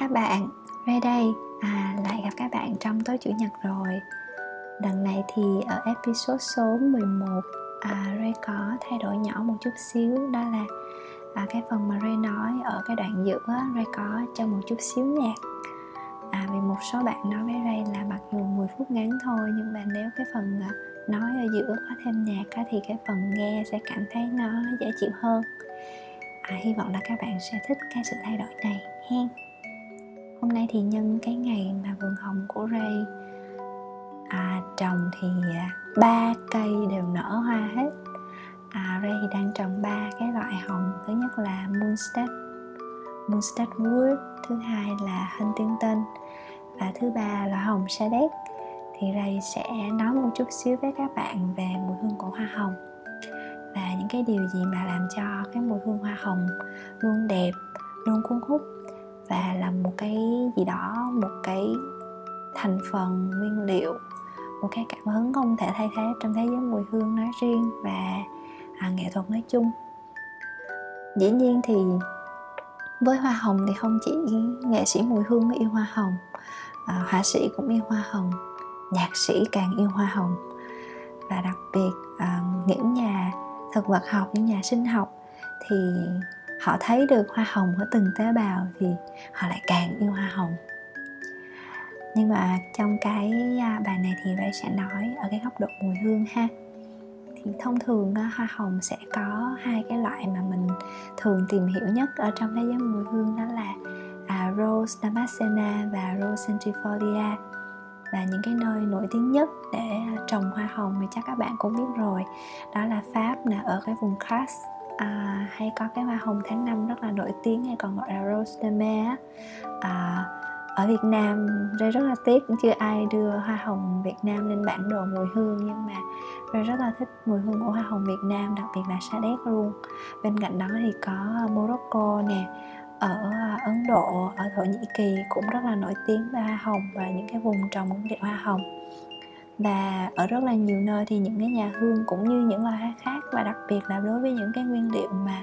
Các bạn, Ray đây à, Lại gặp các bạn trong tối chủ nhật rồi. Lần này thì ở episode số 11 à, Ray có thay đổi nhỏ một chút xíu. Đó là à, cái phần mà Ray nói ở cái đoạn giữa Ray có cho một chút xíu nhạc. À, Vì một số bạn nói với Ray là mặc dù 10 phút ngắn thôi Nhưng mà nếu cái phần à, nói ở giữa có thêm nhạc á, thì cái phần nghe sẽ cảm thấy nó dễ chịu hơn. À, hy vọng là các bạn sẽ thích cái sự thay đổi này hen hôm nay thì nhân cái ngày mà vườn hồng của Ray. À, trồng thì à, ba cây đều nở hoa hết. À, Ray thì đang trồng ba cái loại hồng. Thứ nhất là Moonstead Moonstead Wood thứ hai là Huntington và thứ ba là hồng Sadek thì Ray sẽ nói một chút xíu với các bạn về mùi hương của hoa hồng. Và những cái điều gì mà làm cho cái mùi hương hoa hồng luôn đẹp luôn cuốn hút và là một cái gì đó một cái thành phần nguyên liệu một cái cảm hứng không thể thay thế trong thế giới mùi hương nói riêng và à, nghệ thuật nói chung. Dĩ nhiên thì với hoa hồng thì không chỉ nghệ sĩ mùi hương mới yêu hoa hồng à, họa sĩ cũng yêu hoa hồng nhạc sĩ càng yêu hoa hồng. Và đặc biệt à, những nhà thực vật học những nhà sinh học thì họ thấy được hoa hồng ở từng tế bào thì họ lại càng yêu hoa hồng. Nhưng mà trong cái à, bài này thì Ray sẽ nói ở cái góc độ mùi hương ha. Thì thông thường à, hoa hồng sẽ có hai cái loại mà mình thường tìm hiểu nhất ở trong thế giới mùi hương đó là à, Rose Damascena và Rose centifolia và những cái nơi nổi tiếng nhất để trồng hoa hồng thì chắc các bạn cũng biết rồi đó là Pháp là ở cái vùng Grasse à, hay có cái hoa hồng tháng năm rất là nổi tiếng hay còn gọi là Rose de Mer à, ở Việt Nam Ray rất là tiếc cũng chưa ai đưa hoa hồng Việt Nam lên bản đồ mùi hương nhưng mà Ray rất là thích mùi hương của hoa hồng Việt Nam đặc biệt là sa đéc luôn. Bên cạnh đó thì có Morocco nè ở à, Ấn Độ, ở Thổ Nhĩ Kỳ cũng rất là nổi tiếng về hoa hồng và những cái vùng trồng những hoa hồng và ở rất là nhiều nơi thì những cái nhà hương cũng như những loài hoa khác và đặc biệt là đối với những cái nguyên liệu mà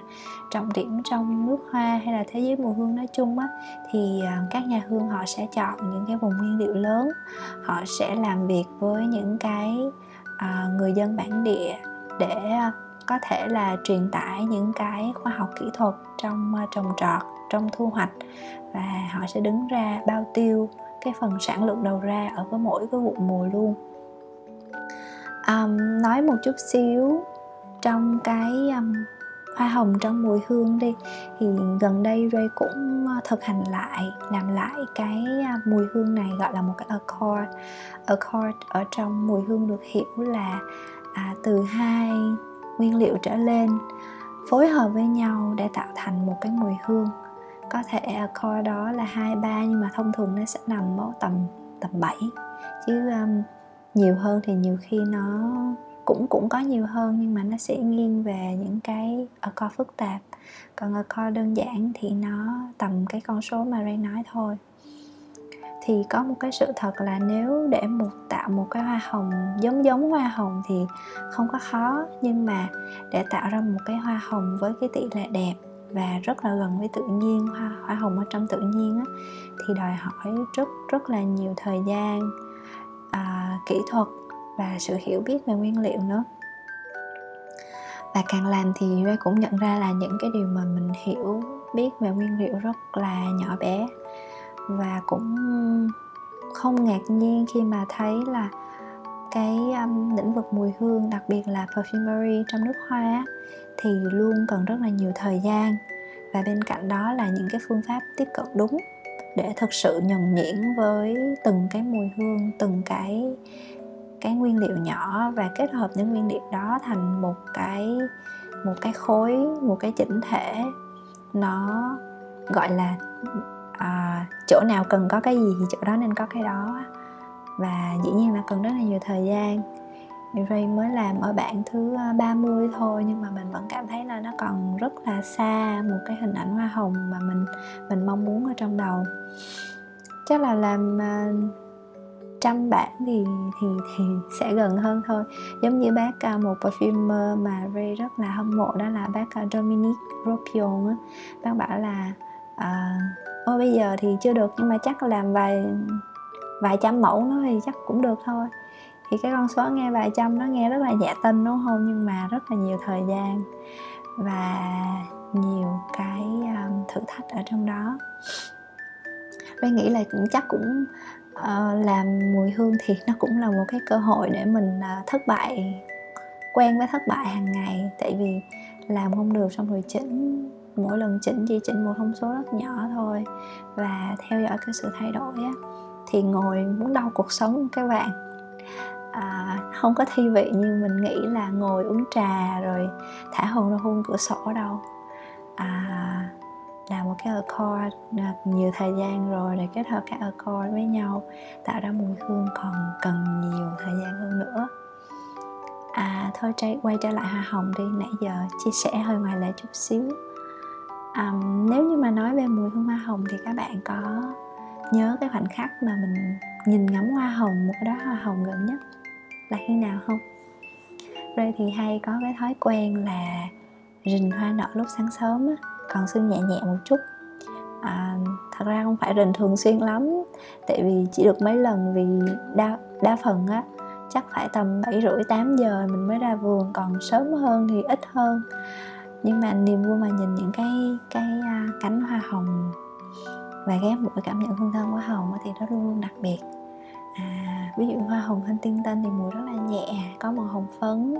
trọng điểm trong nước hoa hay là thế giới mùi hương nói chung á thì à, các nhà hương họ sẽ chọn những cái vùng nguyên liệu lớn. Họ sẽ làm việc với những cái à, người dân bản địa để à, có thể là truyền tải những cái khoa học kỹ thuật trong à, trồng trọt trong thu hoạch. Và họ sẽ đứng ra bao tiêu cái phần sản lượng đầu ra ở với mỗi cái vụ mùa luôn um, nói một chút xíu trong cái um, hoa hồng trong mùi hương đi. Thì gần đây Ray cũng ờ, thực hành lại làm lại cái ờ, mùi hương này gọi là một cái accord. Accord ở trong mùi hương được hiểu là à, từ hai nguyên liệu trở lên phối hợp với nhau để tạo thành một cái mùi hương. Có thể accord đó là hai ba nhưng mà thông thường nó sẽ nằm ở tầm tầm 7 chứ um, nhiều hơn thì nhiều khi nó cũng cũng có nhiều hơn nhưng mà nó sẽ nghiêng về những cái ở co phức tạp. Còn ở co đơn giản thì nó tầm cái con số mà Ray nói thôi. Thì có một cái sự thật là nếu để một tạo một cái hoa hồng giống giống hoa hồng thì không có khó nhưng mà để tạo ra một cái hoa hồng với cái tỷ lệ đẹp và rất là gần với tự nhiên hoa, hoa hồng ở trong tự nhiên á, thì đòi hỏi rất rất là nhiều thời gian kỹ thuật và sự hiểu biết về nguyên liệu nữa. Và càng làm thì Ray cũng nhận ra là những cái điều mà mình hiểu biết về nguyên liệu rất là nhỏ bé. Và cũng không ngạc nhiên khi mà thấy là cái um, lĩnh vực mùi hương đặc biệt là perfumery trong nước hoa thì luôn cần rất là nhiều thời gian. Và bên cạnh đó là những cái phương pháp tiếp cận đúng để thực sự nhuần nhuyễn với từng cái mùi hương từng cái cái nguyên liệu nhỏ và kết hợp những nguyên liệu đó thành một cái một cái khối một cái chỉnh thể. Nó gọi là à, chỗ nào cần có cái gì thì chỗ đó nên có cái đó. Và dĩ nhiên là cần rất là nhiều thời gian. Ray mới làm ở bảng thứ à, 30 thôi nhưng mà mình vẫn cảm thấy là nó còn rất là xa một cái hình ảnh hoa hồng mà mình mình mong muốn ở trong đầu. Chắc là làm uh, trăm bản thì thì thì sẽ gần hơn thôi. Giống như bác à, một perfumer mà Ray rất là hâm mộ đó là bác Dominic Dominique Ropion á. Bác bảo là uh, ôi bây giờ thì chưa được nhưng mà chắc làm vài vài trăm mẫu nó thì chắc cũng được thôi thì cái con số nghe vài trăm nó nghe rất là dạ tinh đúng không? Nhưng mà rất là nhiều thời gian và nhiều cái um, thử thách ở trong đó. Ray nghĩ là cũng chắc cũng uh, làm mùi hương thì nó cũng là một cái cơ hội để mình uh, thất bại quen với thất bại hàng ngày. Tại vì làm không được xong rồi chỉnh mỗi lần chỉnh chỉ chỉnh một thông số rất nhỏ thôi. Và theo dõi cái sự thay đổi á thì ngồi muốn đau cuộc sống các bạn à, không có thi vị như mình nghĩ là ngồi uống trà rồi thả hồn ra hôn cửa sổ đâu. À, làm một cái accord à, nhiều thời gian rồi để kết hợp các accord với nhau tạo ra mùi hương còn cần nhiều thời gian hơn nữa. À thôi trai quay trở lại hoa hồng đi nãy giờ chia sẻ hơi ngoài lệ chút xíu. À, nếu như mà nói về mùi hương hoa hồng thì các bạn có nhớ cái khoảnh khắc mà mình nhìn ngắm hoa hồng một cái đó hoa hồng gần nhất là khi nào không? Ray thì hay có cái thói quen là rình hoa nở lúc sáng sớm á còn sương nhẹ nhẹ một chút. À, thật ra không phải rình thường xuyên lắm tại vì chỉ được mấy lần vì đa đa phần á chắc phải tầm 7 rưỡi 8 giờ mình mới ra vườn còn sớm hơn thì ít hơn. Nhưng mà niềm vui mà nhìn những cái cái à, cánh hoa hồng và ghép mũi cảm nhận hương thơm hoa hồng thì nó luôn luôn đặc biệt à, ví dụ hoa hồng thanh tinh tinh thì mùi rất là nhẹ có màu hồng phấn.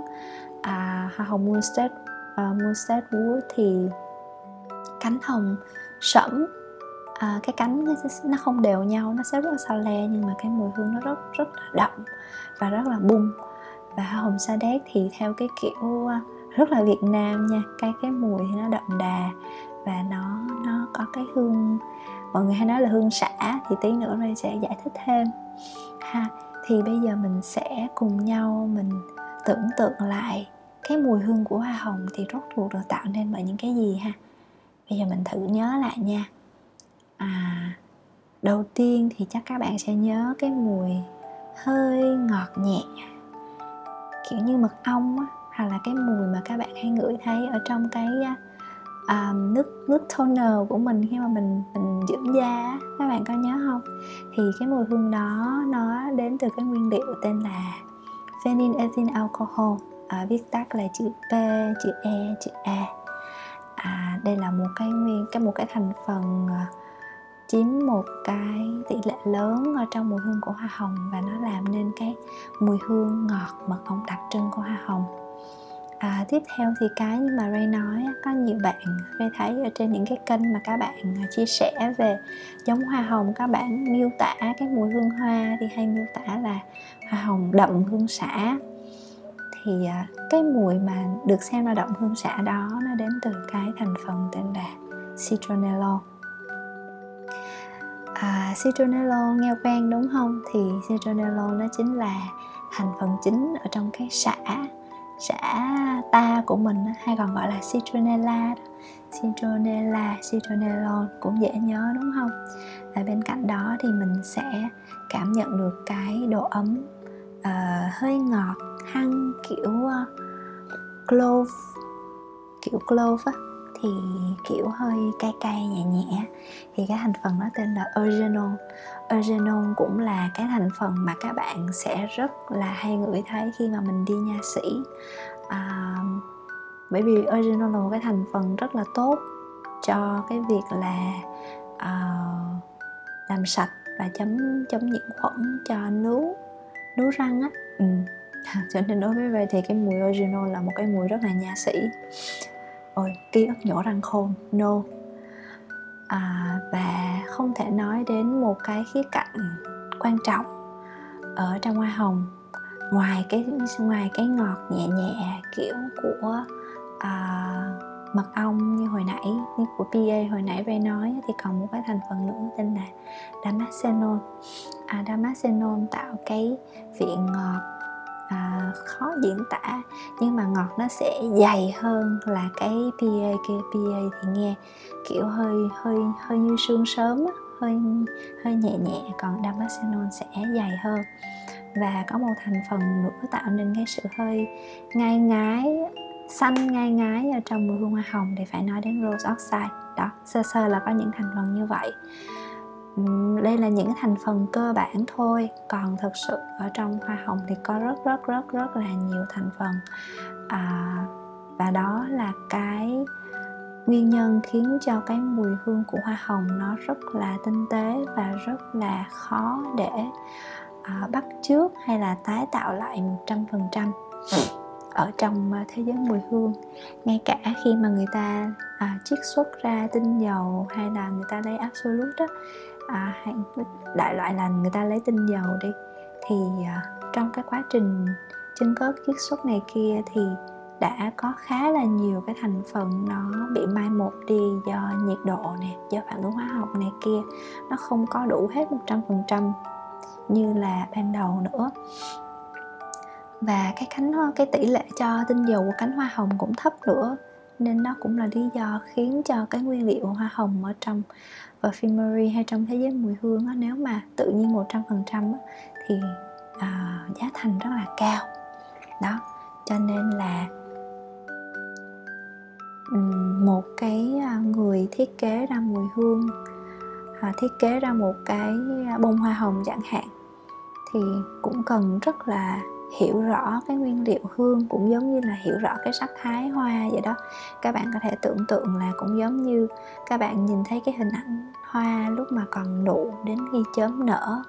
À, hoa hồng moonset uh, moonset wood thì cánh hồng sẫm. À, cái cánh nó không đều nhau nó sẽ rất là sao le nhưng mà cái mùi hương nó rất rất là đậm và rất là bung. Và hoa hồng sa đéc thì theo cái kiểu à, rất là Việt Nam nha cái cái mùi thì nó đậm đà và nó nó có cái hương mọi người hay nói là hương xả thì tí nữa Ray sẽ giải thích thêm ha thì bây giờ mình sẽ cùng nhau mình tưởng tượng lại cái mùi hương của hoa hồng thì rốt cuộc được tạo nên bởi những cái gì ha? Bây giờ mình thử nhớ lại nha. À đầu tiên thì chắc các bạn sẽ nhớ cái mùi hơi ngọt nhẹ kiểu như mật ong á hoặc là cái mùi mà các bạn hay ngửi thấy ở trong cái uh, nước nước toner của mình khi mà mình mình dưỡng da các bạn có nhớ không? Thì cái mùi hương đó nó đến từ cái nguyên liệu tên là phenylethyl alcohol à, viết tắt là chữ P chữ E chữ A. À, đây là một cái nguyên cái một cái thành phần à, chiếm một cái tỷ lệ lớn ở trong mùi hương của hoa hồng và nó làm nên cái mùi hương ngọt mật ong đặc trưng của hoa hồng à, tiếp theo thì cái như mà Ray nói có nhiều bạn Ray thấy ở trên những cái kênh mà các bạn à, chia sẻ về giống hoa hồng các bạn miêu tả cái mùi hương hoa thì hay miêu tả là hoa hồng đậm hương xả thì à, cái mùi mà được xem là đậm hương xả đó nó đến từ cái thành phần tên là citronello à, citronello nghe quen đúng không? Thì citronello nó chính là thành phần chính ở trong cái xả xã ta của mình hay còn gọi là citronella citronella citronellon cũng dễ nhớ đúng không? Và bên cạnh đó thì mình sẽ cảm nhận được cái độ ấm uh, hơi ngọt hăng kiểu uh, clove kiểu clove á thì kiểu hơi cay cay nhẹ nhẹ. Thì cái thành phần nó tên là eugenol eugenol cũng là cái thành phần mà các bạn sẽ rất là hay ngửi thấy khi mà mình đi nha sĩ. À, bởi vì eugenol là một cái thành phần rất là tốt cho cái việc là uh, làm sạch và chấm chống nhiễm khuẩn cho nướu nướu răng á. Ừ. cho nên đối với về thì cái mùi eugenol là một cái mùi rất là nha sĩ ôi ký ức nhổ răng khôn. No. À, và không thể nói đến một cái khía cạnh quan trọng ở trong hoa hồng. Ngoài cái ngoài cái ngọt nhẹ nhẹ kiểu của à, mật ong như hồi nãy như của PA hồi nãy Ray nói thì còn một cái thành phần nữa tên là damascenol à, damascenol tạo cái vị ngọt à, khó diễn tả nhưng mà ngọt nó sẽ dày hơn là cái PA kia PA thì nghe kiểu hơi hơi hơi như sương sớm hơi hơi nhẹ nhẹ còn damascenol sẽ dày hơn. Và có một thành phần nữa tạo nên cái sự hơi ngai ngái xanh ngai ngái ở trong mùi hương hoa hồng thì phải nói đến rose oxide. Đó sơ sơ là có những thành phần như vậy đây là những thành phần cơ bản thôi. Còn thực sự ở trong hoa hồng thì có rất rất rất rất là nhiều thành phần. À, và đó là cái nguyên nhân khiến cho cái mùi hương của hoa hồng nó rất là tinh tế và rất là khó để à, bắt chước hay là tái tạo lại một trăm phần trăm ở trong à, thế giới mùi hương. Ngay cả khi mà người ta à, chiết xuất ra tinh dầu hay là người ta lấy absolute đó à, hay đại loại là người ta lấy tinh dầu đi. Thì uh, trong cái quá trình chân cớt chiết xuất này kia thì đã có khá là nhiều cái thành phần nó bị mai một đi do nhiệt độ nè do phản ứng hóa học này kia. Nó không có đủ hết một trăm phần trăm như là ban đầu nữa. Và cái cánh cái tỷ lệ cho tinh dầu của cánh hoa hồng cũng thấp nữa. Nên nó cũng là lý do khiến cho cái nguyên liệu hoa hồng ở trong perfumery hay trong thế giới mùi hương á, nếu mà tự nhiên một trăm phần trăm thì uh, giá thành rất là cao. Đó cho nên là một cái ờ, người thiết kế ra mùi hương à, thiết kế ra một cái ờ, bông hoa hồng chẳng hạn thì cũng cần rất là hiểu rõ cái nguyên liệu hương cũng giống như là hiểu rõ cái sắc thái hoa vậy đó. Các bạn có thể tưởng tượng là cũng giống như các bạn nhìn thấy cái hình ảnh hoa lúc mà còn nụ đến khi chớm nở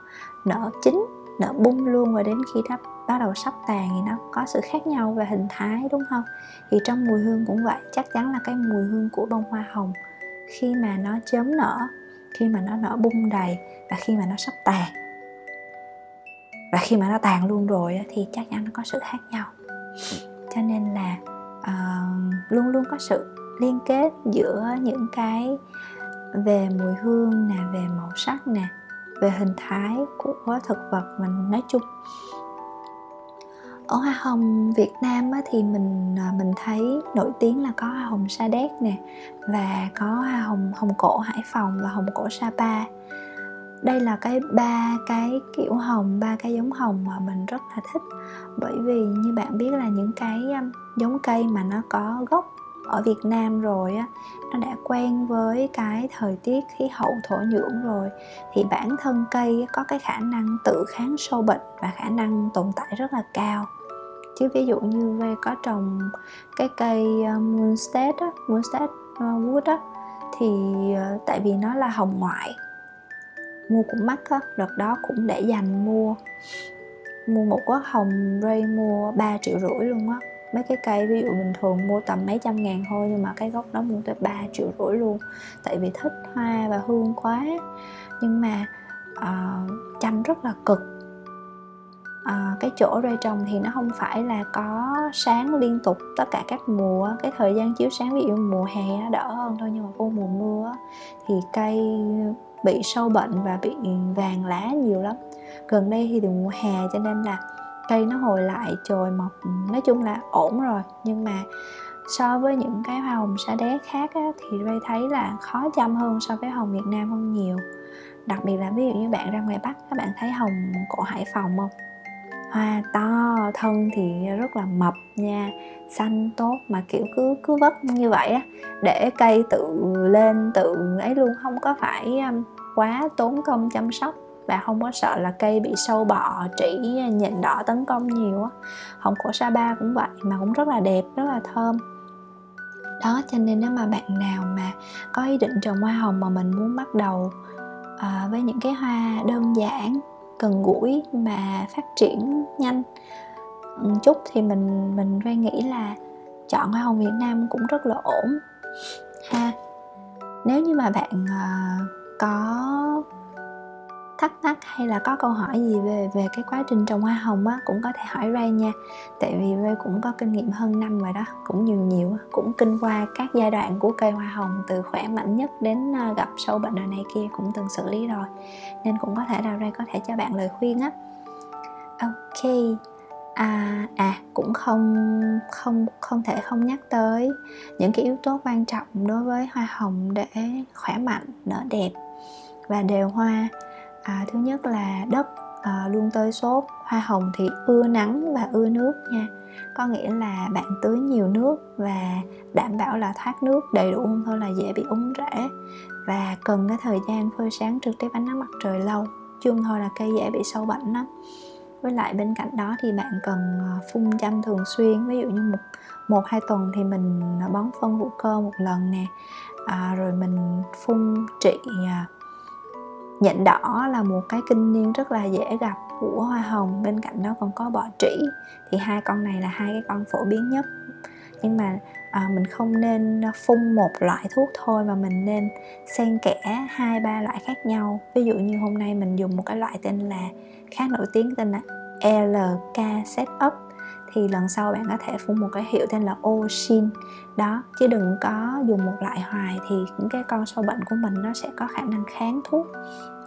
nở chín, nở bung luôn và đến khi đắp bắt đầu sắp tàn thì nó có sự khác nhau về hình thái, đúng không? Thì trong mùi hương cũng vậy, chắc chắn là cái mùi hương của bông hoa hồng khi mà nó chớm nở, khi mà nó nở bung đầy và khi mà nó sắp tàn và khi mà nó tàn luôn rồi thì chắc chắn nó có sự khác nhau. Cho nên là uh, luôn luôn có sự liên kết giữa những cái về mùi hương nè về màu sắc nè về hình thái của thực vật mình nói chung. Ở hoa hồng Việt Nam á, thì mình ờ, mình thấy nổi tiếng là có hoa hồng Sa Đéc nè và có hoa hồng hồng cổ Hải Phòng và hồng cổ Sapa đây là cái ba cái kiểu hồng, ba cái giống hồng mà mình rất là thích. Bởi vì như bạn biết là những cái um, giống cây mà nó có gốc ở Việt Nam rồi á, nó đã quen với cái thời tiết khí hậu thổ nhưỡng rồi, thì bản thân cây có cái khả năng tự kháng sâu bệnh và khả năng tồn tại rất là cao. Chứ ví dụ như về có trồng cái cây um, moonstead á, moonstead uh, wood á, thì ờ, tại vì nó là hồng ngoại mua cũng mắc á đợt đó cũng để dành mua. Mua một gốc hồng ray mua 3 triệu rưỡi luôn á. Mấy cái cây ví dụ bình thường mua tầm mấy trăm ngàn thôi nhưng mà cái gốc đó mua tới 3 triệu rưỡi luôn. Tại vì thích hoa và hương quá. Nhưng mà ờ, uh, chăm rất là cực. Uh, cái chỗ ray trồng thì nó không phải là có sáng liên tục tất cả các mùa cái thời gian chiếu sáng ví dụ mùa hè nó đỡ hơn thôi nhưng mà vô mùa mưa thì cây bị sâu bệnh và bị vàng lá nhiều lắm. Gần đây thì từ mùa hè cho nên là cây nó hồi lại chồi mọc nói chung là ổn rồi. Nhưng mà so với những cái hoa hồng sa đéc khác á, thì Ray thấy là khó chăm hơn so với hồng Việt Nam hơn nhiều. Đặc biệt là ví dụ như bạn ra ngoài Bắc các bạn thấy hồng cổ Hải Phòng không? Hoa to thân thì rất là mập nha xanh tốt mà kiểu cứ cứ vất như vậy á. Để cây tự lên tự ấy luôn không có phải um, quá tốn công chăm sóc và không có sợ là cây bị sâu bọ trĩ nhện đỏ tấn công nhiều á. Hồng cổ sa ba cũng vậy mà cũng rất là đẹp rất là thơm. Đó cho nên nếu mà bạn nào mà có ý định trồng hoa hồng mà mình muốn bắt đầu à, với những cái hoa đơn giản gần gũi mà phát triển nhanh chút thì mình mình phải nghĩ là chọn hoa hồng Việt Nam cũng rất là ổn ha. Nếu như mà bạn uh, có thắc mắc hay là có câu hỏi gì về về cái quá trình trồng hoa hồng á, cũng có thể hỏi Ray nha. Tại vì Ray cũng có kinh nghiệm hơn năm rồi đó, cũng nhiều nhiều cũng kinh qua các giai đoạn của cây hoa hồng từ khỏe mạnh nhất đến à, gặp sâu bệnh rồi này kia cũng từng xử lý rồi. Nên cũng có thể là Ray có thể cho bạn lời khuyên á. Ok à à cũng không không không thể không nhắc tới những cái yếu tố quan trọng đối với hoa hồng để khỏe mạnh, nở đẹp và đều hoa. À, thứ nhất là đất à, luôn tơi xốp hoa hồng thì ưa nắng và ưa nước nha. Có nghĩa là bạn tưới nhiều nước và đảm bảo là thoát nước đầy đủ không thôi là dễ bị úng rễ. Và cần cái thời gian phơi sáng trực tiếp ánh nắng mặt trời lâu chứ không thôi là cây dễ bị sâu bệnh lắm. Với lại bên cạnh đó thì bạn cần à, phun chăm thường xuyên. Ví dụ như một một hai tuần thì mình à, bón phân hữu cơ một lần nè. À, rồi mình phun trị à, nhện đỏ là một cái kinh niên rất là dễ gặp của hoa hồng bên cạnh đó còn có bọ trĩ. Thì hai con này là hai cái con phổ biến nhất. Nhưng mà à, mình không nên phun một loại thuốc thôi mà mình nên xen kẽ hai ba loại khác nhau. Ví dụ như hôm nay mình dùng một cái loại tên là khá nổi tiếng tên là LK Setup thì lần sau bạn có thể phun một cái hiệu tên là Oshin. Đó chứ đừng có dùng một loại hoài thì những cái con sâu bệnh của mình nó sẽ có khả năng kháng thuốc.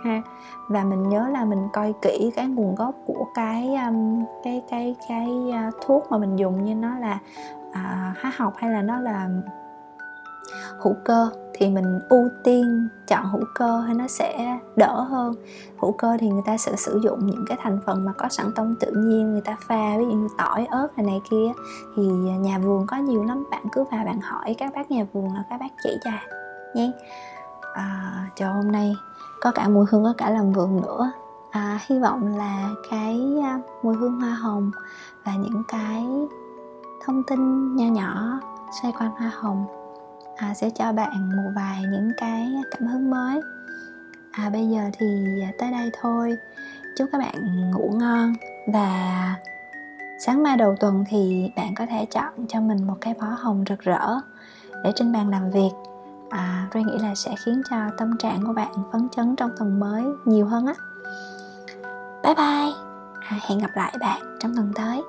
Ha. Và mình nhớ là mình coi kỹ cái nguồn gốc của cái um, cái cái cái uh, thuốc mà mình dùng như nó là uh, hóa học hay là nó là hữu cơ thì mình ưu tiên chọn hữu cơ hay nó sẽ đỡ hơn. Hữu cơ thì người ta sẽ sử dụng những cái thành phần mà có sẵn trong tự nhiên người ta pha ví dụ như tỏi ớt này này kia. Thì nhà vườn có nhiều lắm bạn cứ vào bạn hỏi các bác nhà vườn là các bác chỉ cho nhé. À, cho hôm nay có cả mùi hương có cả làm vườn nữa. À, hy vọng là cái à, mùi hương hoa hồng và những cái thông tin nho nhỏ xoay quanh hoa hồng à, sẽ cho bạn một vài những cái cảm hứng mới. À bây giờ thì tới đây thôi. Chúc các bạn ngủ ngon và sáng mai đầu tuần thì bạn có thể chọn cho mình một cái bó hồng rực rỡ để trên bàn làm việc. À, tôi nghĩ là sẽ khiến cho tâm trạng của bạn phấn chấn trong tuần mới nhiều hơn á. Bye bye. À, hẹn gặp lại bạn trong tuần tới.